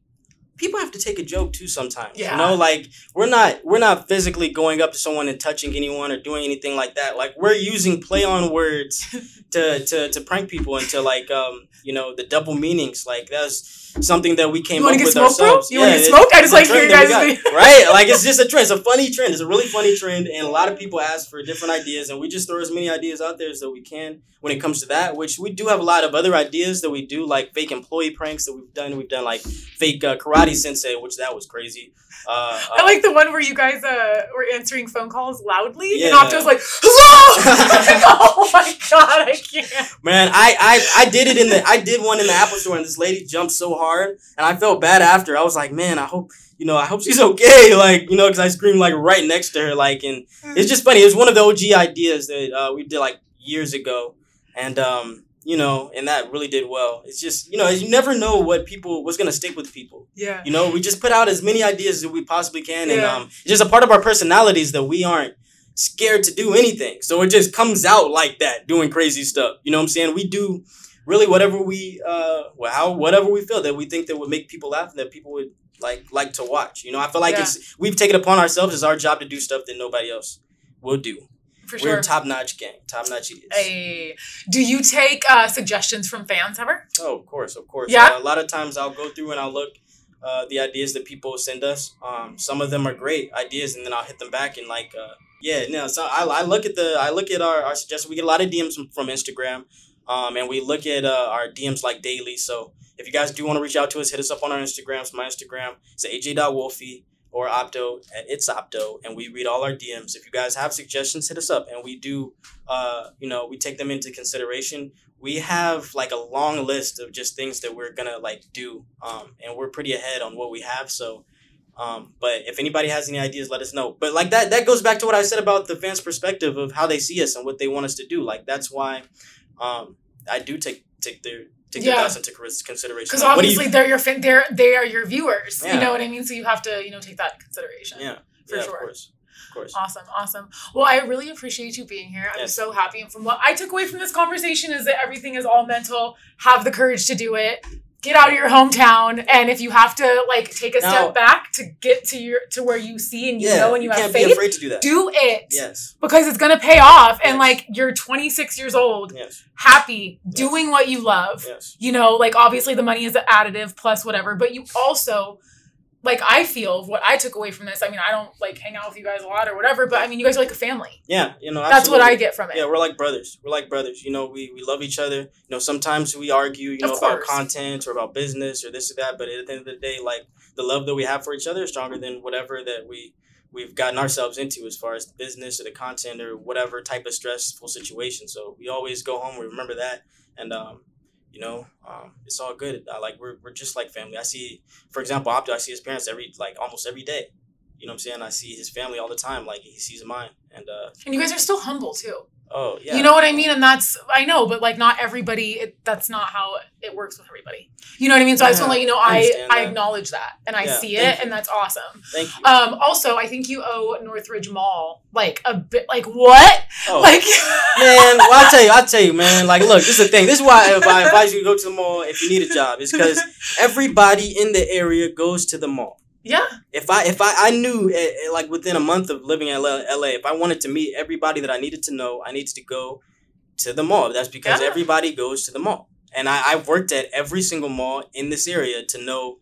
people have to take a joke too sometimes. Yeah. You know, like we're not we're not physically going up to someone and touching anyone or doing anything like that. Like we're using play on words to to to prank people into like um you know the double meanings. Like that's something that we came You up get with smoked, bro? ourselves. You wanna get smoked? I just like hearing we guys right? Like it's just a trend. It's a funny trend. It's a really funny trend, and a lot of people ask for different ideas, and we just throw as many ideas out there as that we can when it comes to that. Which we do have a lot of other ideas that we do, like fake employee pranks that we've done. We've done like fake uh, karate sensei, which that was crazy. Uh, I like the one where you guys uh, were answering phone calls loudly, and Yeah. Opto's like, "Hello!" oh my god, I can't. Man, I, I I did it in the I did one in the Apple store and this lady jumped so hard and I felt bad after. I was like, man, I hope you know I hope she's okay. Like you know, because I screamed like right next to her. Like and it's just funny. It was one of the OG ideas that uh, we did like years ago, and um you know and that really did well. It's just you know you never know what people what's gonna stick with people. yeah. You know, we just put out as many ideas as we possibly can, and um, it's just a part of our personalities that we aren't scared to do anything. So it just comes out like that, doing crazy stuff. You know what I'm saying? We do really whatever we uh, well, how whatever we feel that we think that would make people laugh and that people would like like to watch. You know, I feel like Yeah. it's we've taken upon ourselves as our job to do stuff that nobody else will do. For We're sure. top notch gang, top notch idiots. Hey, do you take uh, suggestions from fans ever? Oh, of course, of course. Yeah? Uh, a lot of times I'll go through and I'll look uh, the ideas that people send us. Um, some of them are great ideas, and then I'll hit them back and like, uh, yeah, no. So I, I look at the I look at our, our suggestions. We get a lot of DMs from, from Instagram, um, and we look at uh, our DMs like daily. So if you guys do want to reach out to us, hit us up on our Instagrams. My Instagram is aj.wolfy or opto at it's opto and we read all our dms if you guys have suggestions hit us up and we do uh you know we take them into consideration we have like a long list of just things that we're gonna like do um and we're pretty ahead on what we have so um but if anybody has any ideas let us know but like that that goes back to what i said about the fans perspective of how they see us and what they want us to do like that's why um i do take take their take their thoughts into consideration Because do you- obviously they're your fan, they're they are your viewers. Yeah. You know what I mean? So you have to you know take that consideration. yeah for yeah, sure. of course of course Awesome, awesome. Well, I really appreciate you being here. I'm Yes. so happy. And from what I took away from this conversation is that everything is all mental. Have the courage to do it. Get out of your hometown, and if you have to like take a Now- step back to get to your to where you see and you yeah know and you, have can't faith, be afraid to do that do it yes because it's gonna pay off. And Yes. like you're 26 years old, yes happy, Yes. doing what you love. yes You know, like obviously the money is the additive plus whatever, but you also like I feel what I took away from this. I mean, I don't like hang out with you guys a lot or whatever, but I mean, you guys are like a family. yeah you know That's what I get from it. Yeah, we're like brothers. We're like brothers. You know, we, we love each other. You know, sometimes we argue, you know, about content or about business or this or that. But at the end of the day, like the love that we have for each other is stronger than whatever that we we've gotten ourselves into as far as the business or the content or whatever type of stressful situation. So we always go home. We remember that, and um, you know, um, it's all good. I, like we're we're just like family. I see, for example, Opto. I see his parents every like almost every day. You know what I'm saying? I see his family all the time. Like he sees mine, and uh, And you guys are still humble too. Oh yeah, You know what I mean? And that's I know, but like not everybody. It, that's not how it works with everybody. You know what I mean? So I just want to let you know I I I acknowledge that and I Yeah, see thank it, you. and that's awesome. Thank you. Um, also, I think you owe Northridge Mall like a bit. Like what? Oh. Like man, well, I'll tell you, I'll tell you, man. Like, look, this is the thing. This is why if I advise you to go to the mall if you need a job. It's because everybody in the area goes to the mall. Yeah, If I if I, I knew eh, eh, like within a month of living in L- LA, if I wanted to meet everybody that I needed to know, I needed to go to the mall. That's because Yeah. everybody goes to the mall, and I, I've worked at every single mall in this area to know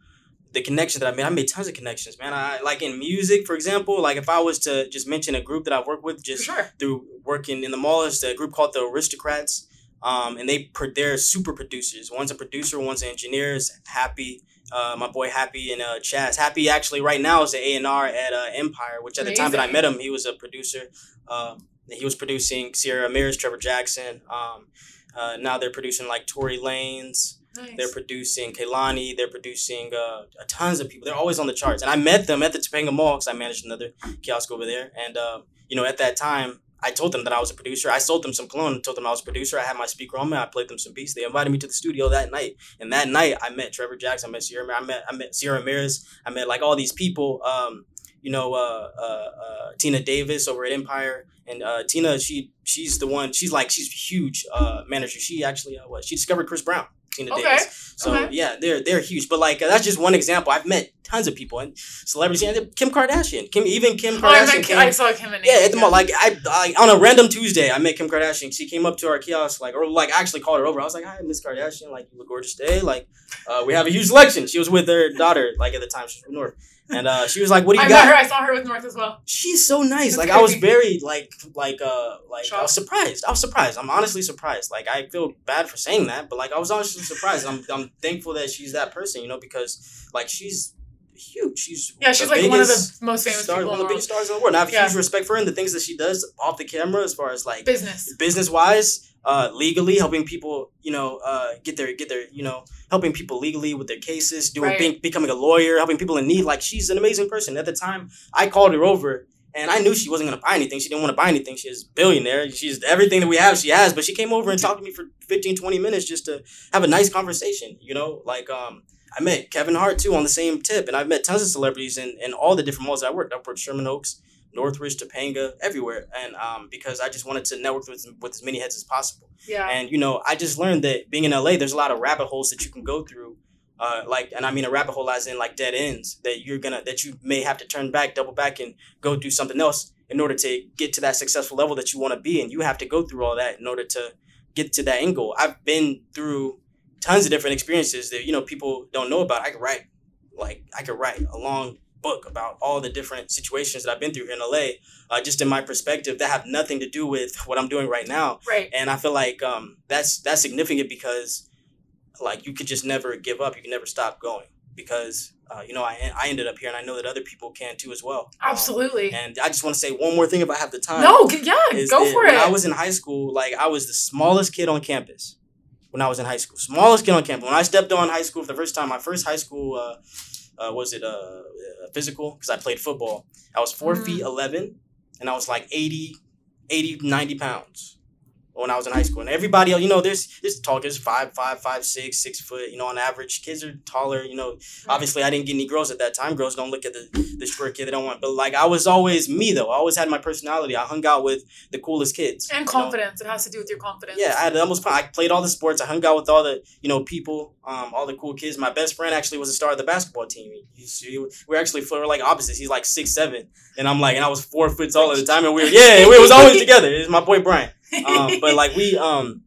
the connections that I made. I made tons of connections, man. I like in music, for example. Like if I was to just mention a group that I've worked with, just sure. through working in the mall is a group called the Aristocrats. Um, and they they're super producers. One's a producer, one's an engineer. Is Happy, uh, my boy Happy and uh, Chaz. Happy actually right now is an A and R at uh, Empire, which at the time that I met him, he was a producer. Um, he was producing Sierra Ramirez, Trevor Jackson. Um, uh, now they're producing like Tory Lanez. Nice. They're producing Kehlani. They're producing uh, tons of people. They're always on the charts. And I met them at the Topanga Mall because I managed another kiosk over there. And, uh, you know, at that time, I told them that I was a producer. I sold them some cologne and told them I was a producer. I had my speaker on me. I played them some beats. They invited me to the studio that night. And that night, I met Trevor Jackson. I met Sierra. I met I met Sierra Ramirez. I met like all these people. Um, you know, uh, uh, uh, Tina Davis over at Empire, and uh, Tina, she she's the one. She's like she's huge uh, manager. She actually uh, what she discovered Chris Brown. Tina Okay. Davis. So Okay. yeah, they're they're huge. But like uh, that's just one example. I've met tons of people and celebrities. And Kim Kardashian, Kim even Kim Oh, I, Kardashian. came- I saw him in yeah, at the mall. Like I, I on a random Tuesday, I met Kim Kardashian. She came up to our kiosk, like, or like, I actually called her over. I was like, "Hi, Miss Kardashian. Like, you look a gorgeous today. Like, uh, we have a huge selection." She was with her daughter, like at the time, she was from North, and uh, she was like, "What do you I got?" her. I saw her with North as well. She's so nice. That's Like, I was very like, like, uh, like, I was surprised. I was surprised. I'm honestly surprised. Like, I feel bad for saying that, but like, I was honestly surprised. I'm, I'm thankful that she's that person, you know, because like, she's huge. She's Yeah, she's like one of the most famous star, people one of the biggest stars in the world. And I have Yeah. huge respect for her and the things that she does off the camera, as far as like Business. business wise, uh, legally helping people, you know, uh, get their get their, you know, helping people legally with their cases, doing Right. being, becoming a lawyer, helping people in need. Like she's an amazing person. At the time, I called her over. And I knew she wasn't gonna buy anything. She didn't want to buy anything. She's a billionaire. She's everything that we have. She has. But she came over and talked to me for 15, 20 minutes just to have a nice conversation. You know, like um, I met Kevin Hart too on the same tip, and I've met tons of celebrities in, in all the different malls I worked. I've worked Sherman Oaks, Northridge, Topanga, everywhere, and um, because I just wanted to network with with as many heads as possible. Yeah. And you know, I just learned that being in LA, there's a lot of rabbit holes that you can go through. Uh, like, and I mean a rabbit hole as in like dead ends that you're gonna that you may have to turn back, double back, and go do something else in order to get to that successful level that you want to be. And you have to go through all that in order to get to that end goal. I've been through tons of different experiences that you know people don't know about. I could write like I could write a long book about all the different situations that I've been through here in LA, uh, just in my perspective that have nothing to do with what I'm doing right now right. and I feel like um, that's that's significant because like you could just never give up. You can never stop going because uh, you know I I ended up here, and I know that other people can too as well. Um, Absolutely. and I just want to say one more thing if I have the time. no, yeah, go for when it. I was in high school, like I was the smallest kid on campus. When I was in high school, smallest kid on campus. When I stepped on high school for the first time, my first high school uh, uh, was it uh, uh, physical because I played football. I was four Mm. feet eleven, and I was like 80, 80, 90 pounds when I was in high school. And everybody else, you know, there's there's tall kids, five, five, five, six, six foot. You know, on average, kids are taller. You know, obviously I didn't get any girls at that time. Girls don't look at the the short kid they don't want. But like I was always me though. I always had my personality. I hung out with the coolest kids. and you know? confidence. It has to do with your confidence. Yeah, I had almost. I played all the sports. I hung out with all the you know people, um, all the cool kids. My best friend actually was a star of the basketball team. He, he, we are actually we were like opposites. He's like six seven, and I'm like, and I was four foot tall at the time, and we were yeah, we was always together. It's my boy Brian. Um, but like we um,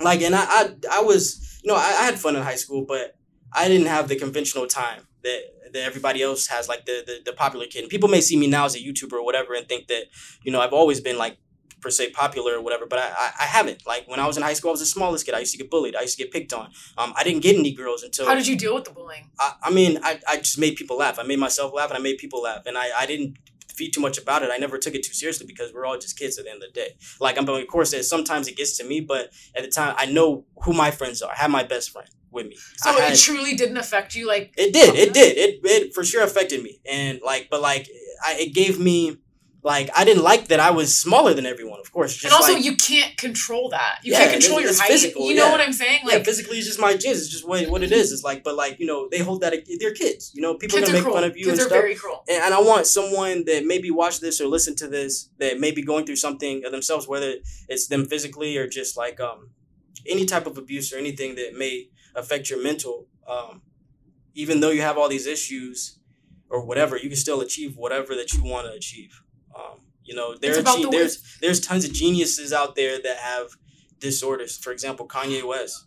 like and I I, I was you know I, I had fun in high school, but I didn't have the conventional time that that everybody else has, like the, the the popular kid. And people may see me now as a YouTuber or whatever and think that you know I've always been like per se popular or whatever, but I, I, I haven't. Like when I was in high school, I was the smallest kid. I used to get bullied. I used to get picked on. Um, I didn't get any girls until How did you deal with the bullying? I, I mean, I, I just made people laugh. I made myself laugh and I made people laugh. And I, I didn't feed too much about it. I never took it too seriously because we're all just kids at the end of the day. Like, I'm, going, of course, sometimes it gets to me, but at the time, I know who my friends are. I have my best friend with me. So had- it truly didn't affect you, like it did. It did. It it for sure affected me. And like, but like, I, it gave me like I didn't like that I was smaller than everyone. Of course, just and also like, you can't control that. You Yeah, can't control it's- your it's height. physical, you know yeah. what I'm saying? yeah, Like physically, it's just my genes. It's just what, what it is. It's like, but like you know, they hold that they're kids. You know, people kids are gonna make cruel. fun of you kids and stuff. very cruel. and, and I want someone that maybe watch this or listen to this that may be going through something of themselves, whether it's them physically or just like um any type of abuse or anything that may affect your mental. Um, even though you have all these issues or whatever, you can still achieve whatever that you want to achieve. You know, there are the there's there's tons of geniuses out there that have disorders. For example, Kanye West.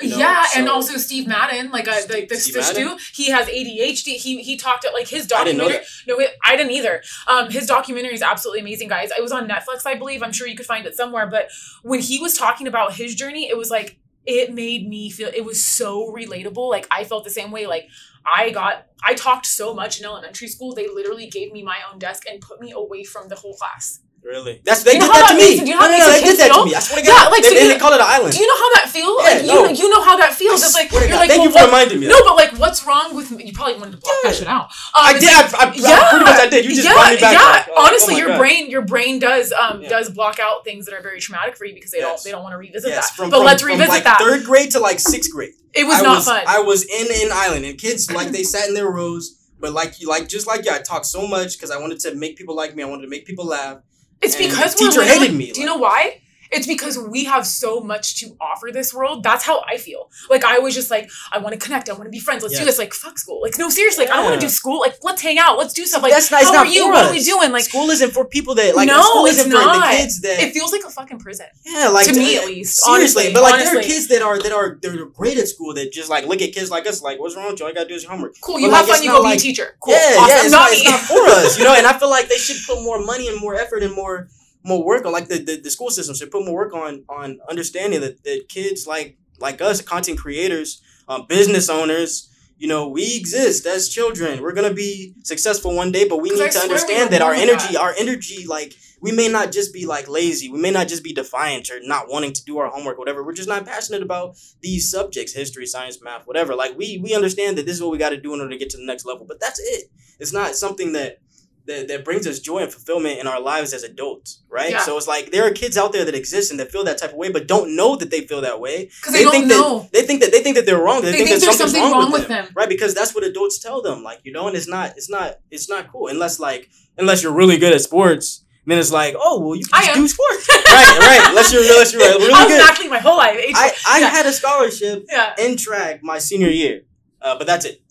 You know, yeah, and also Steve Madden, like I, like this Steve fish dude, he has ADHD. He he talked at like his I didn't know documentary. No, I didn't either. Um, his documentary is absolutely amazing, guys. It was on Netflix, I believe. I'm sure you could find it somewhere. But when he was talking about his journey, it was like it made me feel. It was so relatable. Like I felt the same way. Like I got, I talked so much in elementary school. They literally gave me my own desk and put me away from the whole class. Really? That's they You did that to me. makes- do you know no, no, they did that to me. I swear to Yeah, like, they, so you- they call it an island. Do you know how that feels? Yeah, like you, no. you know how that feels. It's like you're God. like, Thank well, you for what- reminding me. No, but like, what's wrong with me? You probably wanted to block that shit out. Um, I did. like- I, I, yeah, pretty much I did. You just yeah, brought back. yeah. oh, oh Honestly, my your God. brain, your brain does um Yeah. does block out things that are very traumatic for you because they Yes. don't they don't want to revisit Yes, that. from, but from, let's from, revisit like that. Third grade to like sixth grade. it was I not was, fun. I was in an island, and kids like they sat in their rows. But like you, like just like you, I talked so much because I wanted to make people like me. I wanted to make people laugh. it's and because the we're teacher hated me, Do you know why? It's because we have so much to offer this world. That's how I feel. Like I was just like, I want to connect. I want to be friends. Let's do this. Like fuck school. Like no, seriously. Like I don't want to do school. Like let's hang out. Let's do stuff. Like That's not- it's how not are you? for What are we doing? Like school isn't for people that like No, school it's isn't for not. the kids that it feels like a fucking prison. yeah like to me at uh, least. Seriously, honestly, but like honestly. there are kids that are that are they're great at school that just like look at kids like us like what's wrong with you? All you gotta do is your homework. Cool. But, You like, have fun. You not go be a teacher. Cool. Yeah, awesome. yeah, it's not not, it's not for us, you know. And I feel like they should put more money and more effort and more more work on like the, the, the school system should put more work on on understanding that, that kids like like us, content creators, um, business owners, you know, we exist as children. We're gonna be successful one day, but we 'Cause I need to understand that our energy, that. our energy, like we may not just be like lazy, we may not just be defiant or not wanting to do our homework, whatever. We're just not passionate about these subjects, history, science, math, whatever. Like we we understand that this is what we got to do in order to get to the next level, but that's it. It's not something that that, that brings us joy and fulfillment in our lives as adults, right? Yeah. So it's like there are kids out there that exist and that feel that type of way, but don't know that they feel that way. Because they, don't think know. that they think that they think that they're wrong. They, They think, think that there's something wrong, wrong with, with them, them. right? Because that's what adults tell them, like you know, and it's not, it's not, it's not cool unless like unless you're really good at sports. Then it's like, oh well, you can do sports, right? Right. Unless you're unless you're really I was good. athlete my whole life. I I Yeah. had a scholarship yeah. in track my senior year. Uh, but that's it.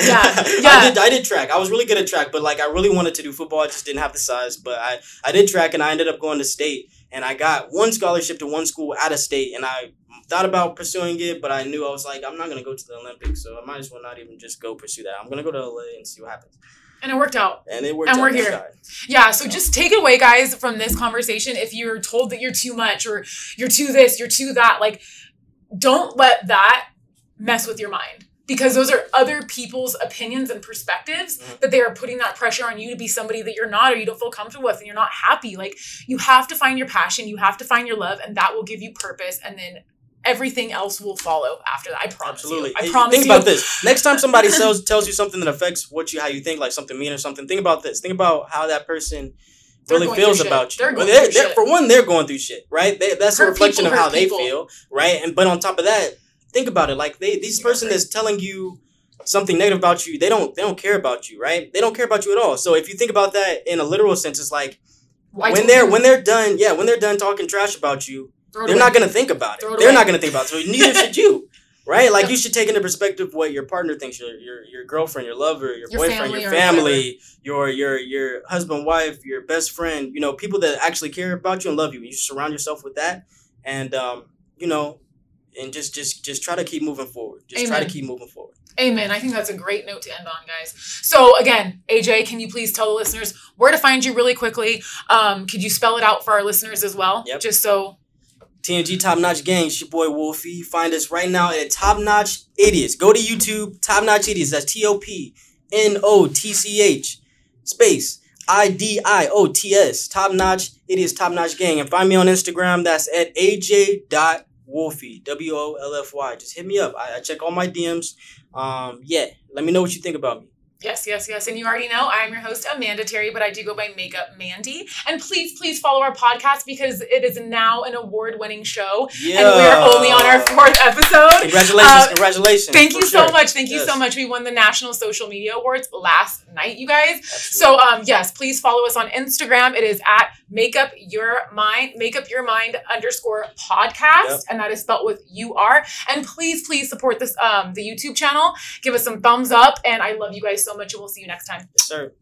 Yeah, I yeah. did. I did track. I was really good at track, but like I really wanted to do football. I just didn't have the size. But I I did track, and I ended up going to state, and I got one scholarship to one school out of state, and I thought about pursuing it, but I knew I was like I'm not gonna go to the Olympics, so I might as well not even just go pursue that. I'm gonna go to LA and see what happens. And it worked out. And it worked. And out we're here. Yeah, so just take it away, guys, from this conversation. If you're told that you're too much or you're too this, you're too that, like, don't let that mess with your mind. Because those are other people's opinions and perspectives Mhm. that they are putting that pressure on you to be somebody that you're not or you don't feel comfortable with and you're not happy. Like, you have to find your passion, you have to find your love, and that will give you purpose. And then everything else will follow after that. I promise Absolutely. you. I Hey, promise think you. about this. Next time somebody tells tells you something that affects what you how you think, like something mean or something, think about this. Think about how that person They're really feels about you. They're Well, they're, for one, they're going through shit, right? They, that's a reflection people of how hurt they feel, right? And but on top of that, think about it. Like they, this person that's telling you something negative about you, they don't they don't care about you, right? They don't care about you at all. So if you think about that in a literal sense, it's like Why when they're you when they're done, yeah, when they're done talking trash about you, they're away? not gonna think about it. Throw They're not gonna think about it. So neither should you. Right? Like you should take into perspective what your partner thinks, your your, your girlfriend, your lover, your, Your boyfriend, family your family, your your your husband, wife, your best friend, you know, people that actually care about you and love you. You should surround yourself with that and um, you know, and just just just try to keep moving forward. Just try to keep moving forward. Amen. I think that's a great note to end on, guys. So again, AJ, can you please tell the listeners where to find you really quickly? Um, could you spell it out for our listeners as well? Yep. Just so TNG Top Notch Gang, it's your boy Wolfy. Find us right now at Top Notch Idiots. Go to YouTube, Top Notch Idiots. That's T O P N O T C H space I D I O T S. Top Notch Idiots, Top Notch Gang. And find me on Instagram. That's at AJ.Wolfy. W O L F Y. Just hit me up. I, I check all my DMs. Um, yeah, let me know what you think about me. Yes, yes, yes. And you already know I'm your host, Amanda Terry, but I do go by Makeup Mandy. And please, please follow our podcast because it is now an award winning show. Yeah. And we are only on our fourth episode. Congratulations, Uh, congratulations. Thank you so much. Thank you so much. We won the National Social Media Awards last night, you guys. Absolutely. So um yes, please follow us on Instagram. It is at Makeup your mind, make up your mind underscore podcast. Yep. And that is spelled with U R. And please, please support this um the YouTube channel. Give us some thumbs up. And I love you guys so much. And we'll see you next time. yes, sir.